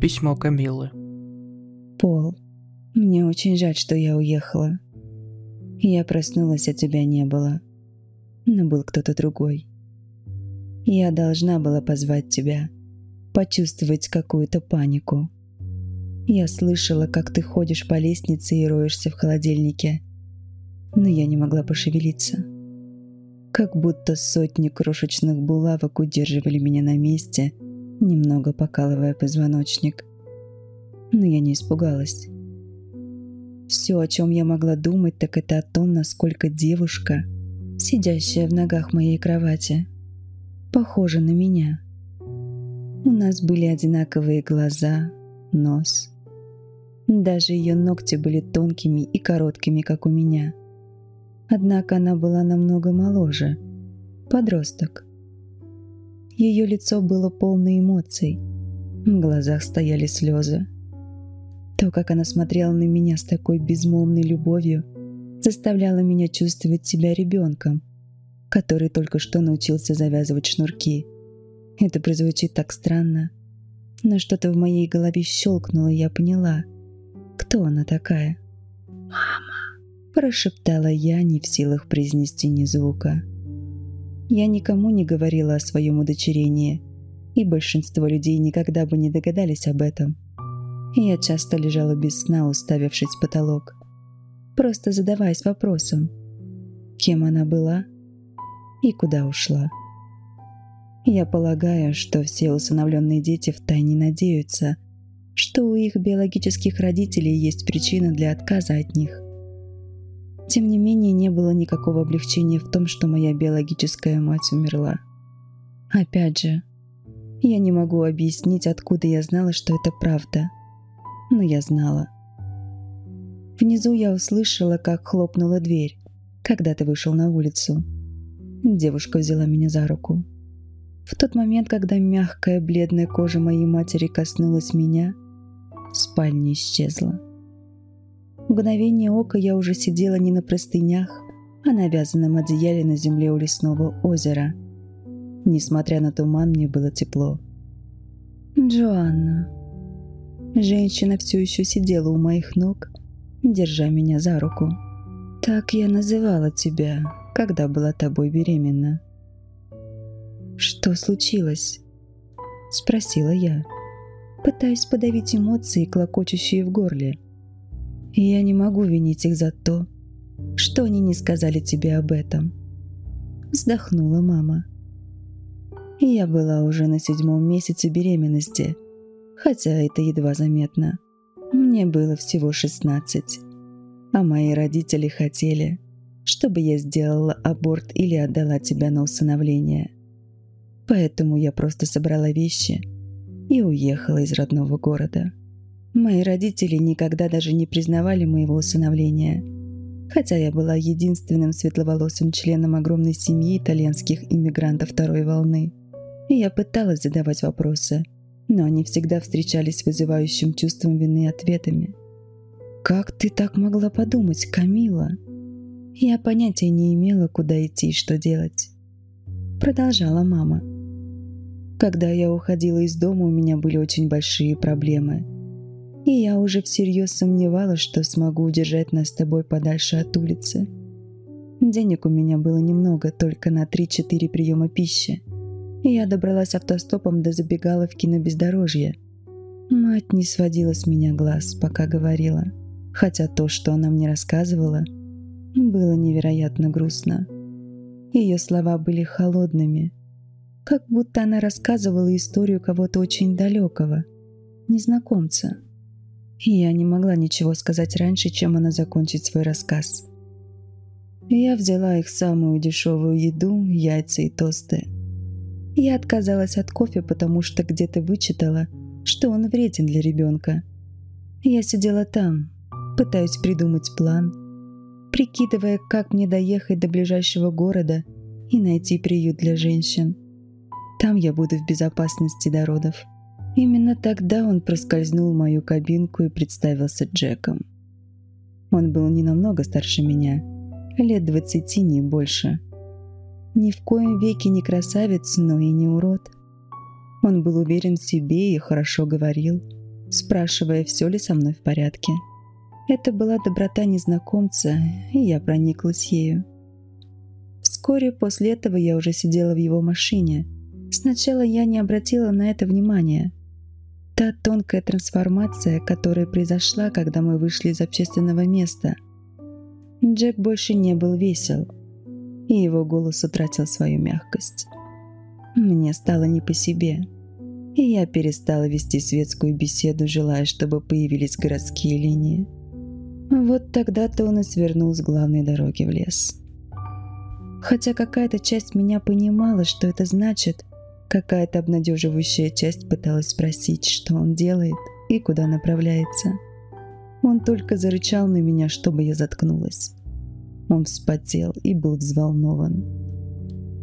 Письмо Камилы. Пол, мне очень жаль, что я уехала. Я проснулась, а тебя не было. Но был кто-то другой. Я должна была позвать тебя, почувствовать какую-то панику. Я слышала, как ты ходишь по лестнице и роешься в холодильнике. Но я не могла пошевелиться. Как будто сотни крошечных булавок удерживали меня на месте – немного покалывая позвоночник. Но я не испугалась. Все, о чем я могла думать, так это о том, насколько девушка, сидящая в ногах моей кровати, похожа на меня. У нас были одинаковые глаза, нос. Даже ее ногти были тонкими и короткими, как у меня. Однако она была намного моложе. Подросток. Ее лицо было полно эмоций. В глазах стояли слезы. То, как она смотрела на меня с такой безмолвной любовью, заставляло меня чувствовать себя ребенком, который только что научился завязывать шнурки. Это прозвучит так странно, но что-то в моей голове щелкнуло, и я поняла, кто она такая. «Мама!» – прошептала я, не в силах произнести ни звука. Я никому не говорила о своем удочерении, и большинство людей никогда бы не догадались об этом. Я часто лежала без сна, уставившись в потолок, просто задаваясь вопросом, кем она была и куда ушла. Я полагаю, что все усыновленные дети втайне надеются, что у их биологических родителей есть причина для отказа от них – тем не менее, не было никакого облегчения в том, что моя биологическая мать умерла. Опять же, я не могу объяснить, откуда я знала, что это правда. Но я знала. Внизу я услышала, как хлопнула дверь, когда ты вышел на улицу. Девушка взяла меня за руку. В тот момент, когда мягкая бледная кожа моей матери коснулась меня, спальня исчезла. В мгновение ока я уже сидела не на простынях, а на вязаном одеяле на земле у лесного озера. Несмотря на туман, мне было тепло. «Джоанна». Женщина все еще сидела у моих ног, держа меня за руку. «Так я называла тебя, когда была тобой беременна». «Что случилось?» – спросила я, пытаясь подавить эмоции, клокочущие в горле – и я не могу винить их за то, что они не сказали тебе об этом. Вздохнула мама. Я была уже на седьмом месяце беременности, хотя это едва заметно. Мне было всего 16, а мои родители хотели, чтобы я сделала аборт или отдала тебя на усыновление. Поэтому я просто собрала вещи и уехала из родного города. Мои родители никогда даже не признавали моего усыновления. Хотя я была единственным светловолосым членом огромной семьи итальянских иммигрантов второй волны. И я пыталась задавать вопросы, но они всегда встречались с вызывающим чувством вины ответами. «Как ты так могла подумать, Камила?» Я понятия не имела, куда идти и что делать. Продолжала мама. Когда я уходила из дома, у меня были очень большие проблемы – и я уже всерьез сомневалась, что смогу удержать нас с тобой подальше от улицы. Денег у меня было немного, только на 3-4 приема пищи. И я добралась автостопом до забегаловки на бездорожье. Мать не сводила с меня глаз, пока говорила. Хотя то, что она мне рассказывала, было невероятно грустно. Ее слова были холодными, как будто она рассказывала историю кого-то очень далекого, незнакомца. Я не могла ничего сказать раньше, чем она закончит свой рассказ. Я взяла их самую дешевую еду, яйца и тосты. Я отказалась от кофе, потому что где-то вычитала, что он вреден для ребенка. Я сидела там, пытаюсь придумать план, прикидывая, как мне доехать до ближайшего города и найти приют для женщин. Там я буду в безопасности до родов. Именно тогда он проскользнул в мою кабинку и представился Джеком. Он был не намного старше меня, лет двадцати, не больше. Ни в коем веке не красавец, но и не урод. Он был уверен в себе и хорошо говорил, спрашивая, все ли со мной в порядке. Это была доброта незнакомца, и я прониклась ею. Вскоре после этого я уже сидела в его машине. Сначала я не обратила на это внимания. Та тонкая трансформация, которая произошла, когда мы вышли из общественного места. Джек больше не был весел, и его голос утратил свою мягкость. Мне стало не по себе, и я перестала вести светскую беседу, желая, чтобы появились городские линии. Вот тогда-то он и свернул с главной дороги в лес. Хотя какая-то часть меня понимала, что это значит, какая-то обнадеживающая часть пыталась спросить, что он делает и куда направляется. Он только зарычал на меня, чтобы я заткнулась. Он вспотел и был взволнован.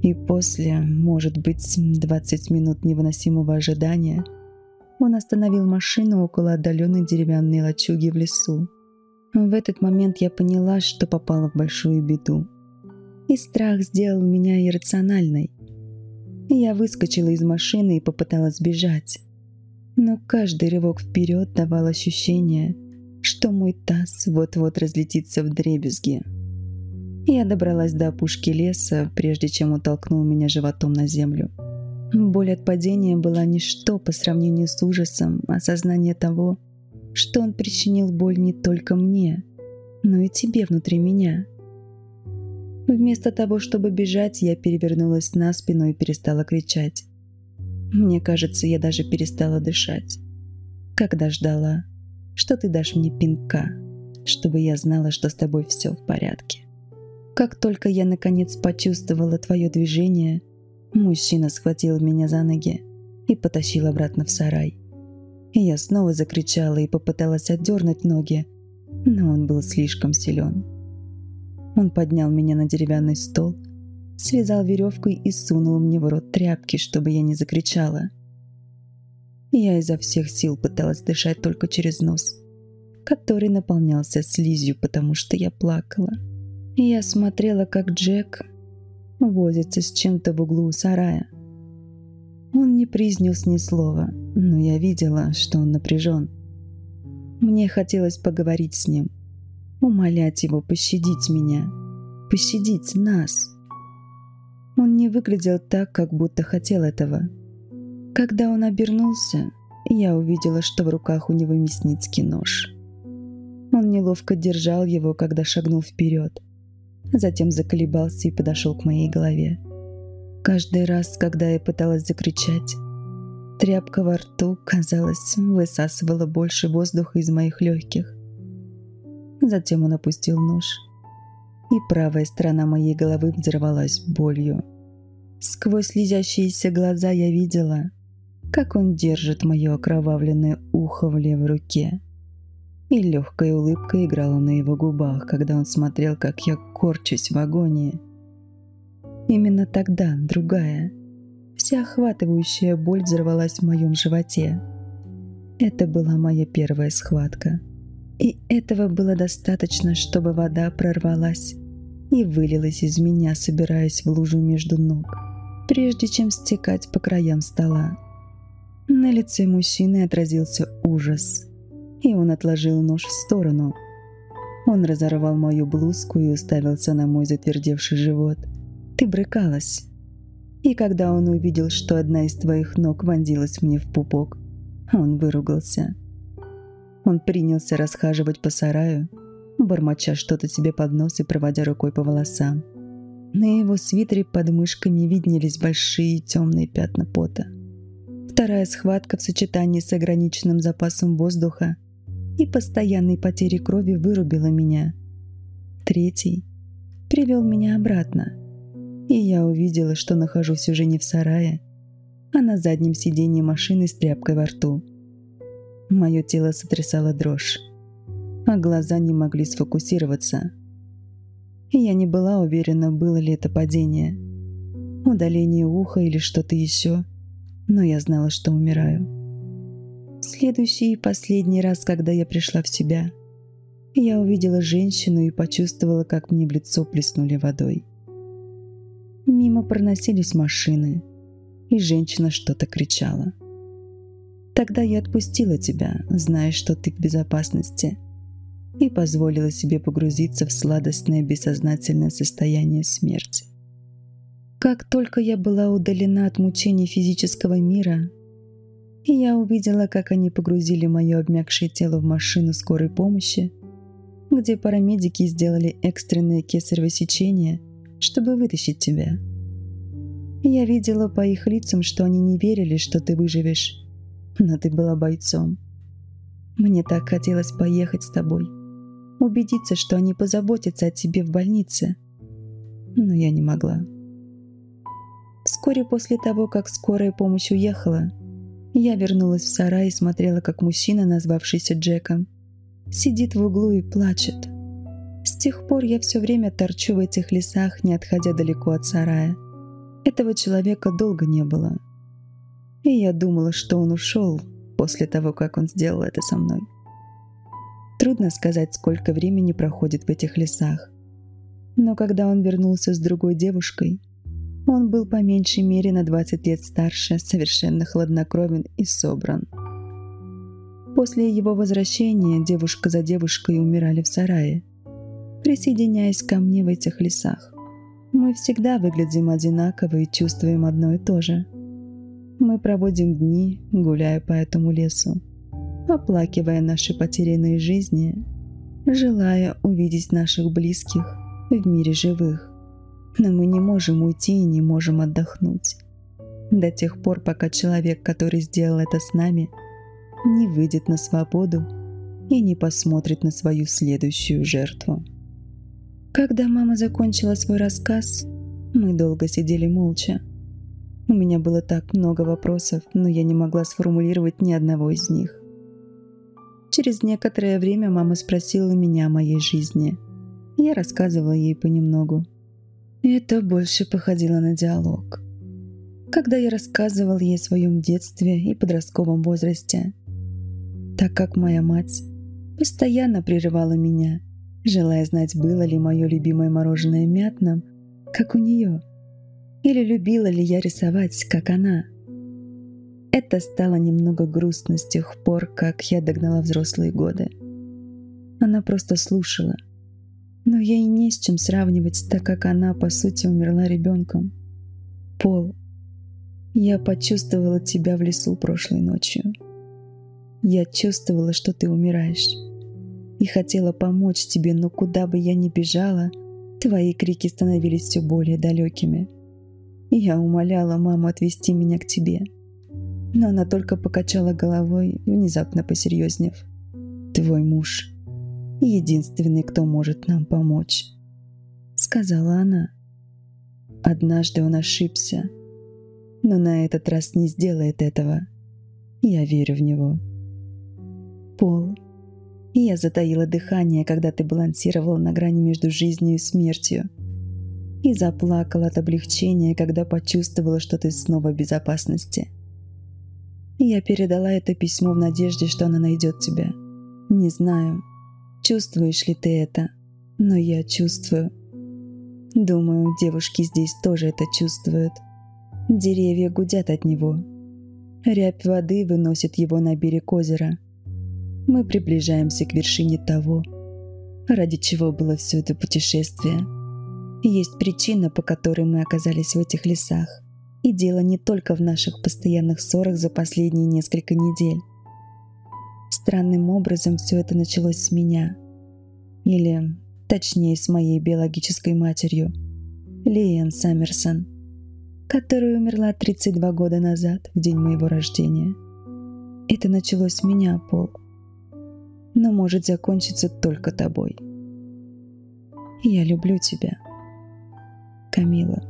И после, может быть, 20 минут невыносимого ожидания, он остановил машину около отдаленной деревянной лачуги в лесу. В этот момент я поняла, что попала в большую беду и страх сделал меня иррациональной. Я выскочила из машины и попыталась бежать. Но каждый рывок вперед давал ощущение, что мой таз вот-вот разлетится в дребезги. Я добралась до опушки леса, прежде чем он толкнул меня животом на землю. Боль от падения была ничто по сравнению с ужасом осознания того, что он причинил боль не только мне, но и тебе внутри меня – Вместо того, чтобы бежать, я перевернулась на спину и перестала кричать. Мне кажется, я даже перестала дышать. Когда ждала, что ты дашь мне пинка, чтобы я знала, что с тобой все в порядке. Как только я наконец почувствовала твое движение, мужчина схватил меня за ноги и потащил обратно в сарай. Я снова закричала и попыталась отдернуть ноги, но он был слишком силен. Он поднял меня на деревянный стол, связал веревкой и сунул мне в рот тряпки, чтобы я не закричала. Я изо всех сил пыталась дышать только через нос, который наполнялся слизью, потому что я плакала. Я смотрела, как Джек возится с чем-то в углу сарая. Он не произнес ни слова, но я видела, что он напряжен. Мне хотелось поговорить с ним, умолять его пощадить меня, пощадить нас. Он не выглядел так, как будто хотел этого. Когда он обернулся, я увидела, что в руках у него мясницкий нож. Он неловко держал его, когда шагнул вперед. Затем заколебался и подошел к моей голове. Каждый раз, когда я пыталась закричать, тряпка во рту, казалось, высасывала больше воздуха из моих легких. Затем он опустил нож, и правая сторона моей головы взорвалась болью. Сквозь слезящиеся глаза я видела, как он держит мое окровавленное ухо в левой руке. И легкая улыбка играла на его губах, когда он смотрел, как я корчусь в агонии. Именно тогда другая, вся охватывающая боль взорвалась в моем животе. Это была моя первая схватка. И этого было достаточно, чтобы вода прорвалась и вылилась из меня, собираясь в лужу между ног, прежде чем стекать по краям стола. На лице мужчины отразился ужас, и он отложил нож в сторону. Он разорвал мою блузку и уставился на мой затвердевший живот. «Ты брыкалась». И когда он увидел, что одна из твоих ног вонзилась мне в пупок, он выругался – он принялся расхаживать по сараю, бормоча что-то себе под нос и проводя рукой по волосам. На его свитере под мышками виднелись большие темные пятна пота. Вторая схватка в сочетании с ограниченным запасом воздуха и постоянной потери крови вырубила меня. Третий привел меня обратно, и я увидела, что нахожусь уже не в сарае, а на заднем сиденье машины с тряпкой во рту. Мое тело сотрясало дрожь, а глаза не могли сфокусироваться. Я не была уверена, было ли это падение, удаление уха или что-то еще, но я знала, что умираю. Следующий и последний раз, когда я пришла в себя, я увидела женщину и почувствовала, как мне в лицо плеснули водой. Мимо проносились машины, и женщина что-то кричала. Тогда я отпустила тебя, зная, что ты в безопасности, и позволила себе погрузиться в сладостное бессознательное состояние смерти. Как только я была удалена от мучений физического мира, я увидела, как они погрузили мое обмякшее тело в машину скорой помощи, где парамедики сделали экстренное кесарево сечение, чтобы вытащить тебя. Я видела по их лицам, что они не верили, что ты выживешь, но ты была бойцом. Мне так хотелось поехать с тобой, убедиться, что они позаботятся о тебе в больнице, но я не могла. Вскоре после того, как скорая помощь уехала, я вернулась в сарай и смотрела, как мужчина, назвавшийся Джеком, сидит в углу и плачет. С тех пор я все время торчу в этих лесах, не отходя далеко от сарая. Этого человека долго не было. И я думала, что он ушел после того, как он сделал это со мной. Трудно сказать, сколько времени проходит в этих лесах. Но когда он вернулся с другой девушкой, он был по меньшей мере на 20 лет старше, совершенно хладнокровен и собран. После его возвращения девушка за девушкой умирали в сарае, присоединяясь ко мне в этих лесах. Мы всегда выглядим одинаково и чувствуем одно и то же. Мы проводим дни, гуляя по этому лесу, оплакивая наши потерянные жизни, желая увидеть наших близких в мире живых. Но мы не можем уйти и не можем отдохнуть. До тех пор, пока человек, который сделал это с нами, не выйдет на свободу и не посмотрит на свою следующую жертву. Когда мама закончила свой рассказ, мы долго сидели молча. У меня было так много вопросов, но я не могла сформулировать ни одного из них. Через некоторое время мама спросила меня о моей жизни. Я рассказывала ей понемногу. Это больше походило на диалог. Когда я рассказывал ей о своем детстве и подростковом возрасте, так как моя мать постоянно прерывала меня, желая знать, было ли мое любимое мороженое мятным, как у нее, или любила ли я рисовать, как она. Это стало немного грустно с тех пор, как я догнала взрослые годы. Она просто слушала – но ей не с чем сравнивать, так как она, по сути, умерла ребенком. Пол, я почувствовала тебя в лесу прошлой ночью. Я чувствовала, что ты умираешь. И хотела помочь тебе, но куда бы я ни бежала, твои крики становились все более далекими. Я умоляла маму отвести меня к тебе. Но она только покачала головой, внезапно посерьезнев. Твой муж единственный, кто может нам помочь», — сказала она. Однажды он ошибся, но на этот раз не сделает этого. Я верю в него. Пол. Я затаила дыхание, когда ты балансировала на грани между жизнью и смертью. И заплакала от облегчения, когда почувствовала, что ты снова в безопасности. Я передала это письмо в надежде, что она найдет тебя. Не знаю, Чувствуешь ли ты это? Но я чувствую. Думаю, девушки здесь тоже это чувствуют. Деревья гудят от него. Рябь воды выносит его на берег озера. Мы приближаемся к вершине того, ради чего было все это путешествие. Есть причина, по которой мы оказались в этих лесах. И дело не только в наших постоянных ссорах за последние несколько недель. Странным образом все это началось с меня. Или, точнее, с моей биологической матерью, Лиэн Саммерсон, которая умерла 32 года назад, в день моего рождения. Это началось с меня, Пол. но может закончиться только тобой. Я люблю тебя, Камила.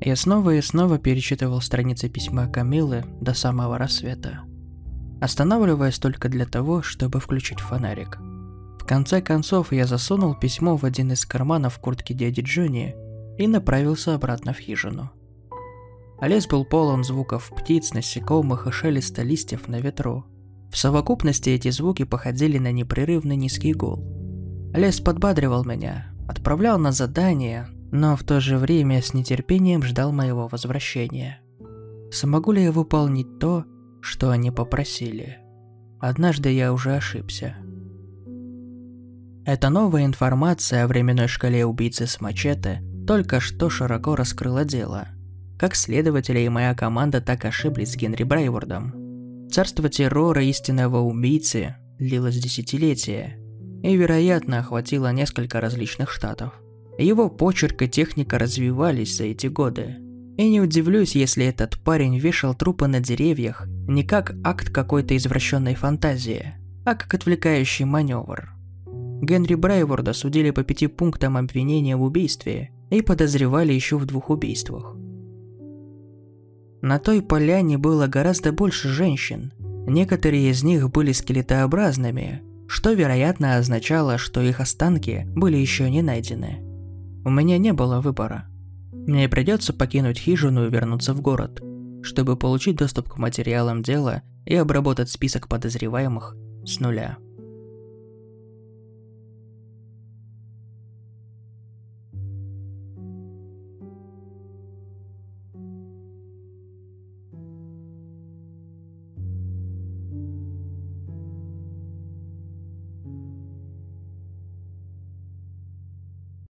Я снова и снова перечитывал страницы письма Камилы до самого рассвета, останавливаясь только для того, чтобы включить фонарик. В конце концов, я засунул письмо в один из карманов куртки дяди Джонни и направился обратно в хижину. Лес был полон звуков птиц, насекомых и шелеста листьев на ветру. В совокупности эти звуки походили на непрерывный низкий гул. Лес подбадривал меня, отправлял на задания, но в то же время с нетерпением ждал моего возвращения. Смогу ли я выполнить то, что они попросили? Однажды я уже ошибся. Эта новая информация о временной шкале убийцы с мачете только что широко раскрыла дело. Как следователи и моя команда так ошиблись с Генри Брайвордом. Царство террора истинного убийцы длилось десятилетия и, вероятно, охватило несколько различных штатов. Его почерк и техника развивались за эти годы. И не удивлюсь, если этот парень вешал трупы на деревьях не как акт какой-то извращенной фантазии, а как отвлекающий маневр. Генри Брайворда судили по пяти пунктам обвинения в убийстве и подозревали еще в двух убийствах. На той поляне было гораздо больше женщин. Некоторые из них были скелетообразными, что, вероятно, означало, что их останки были еще не найдены. У меня не было выбора. Мне придется покинуть хижину и вернуться в город, чтобы получить доступ к материалам дела и обработать список подозреваемых с нуля.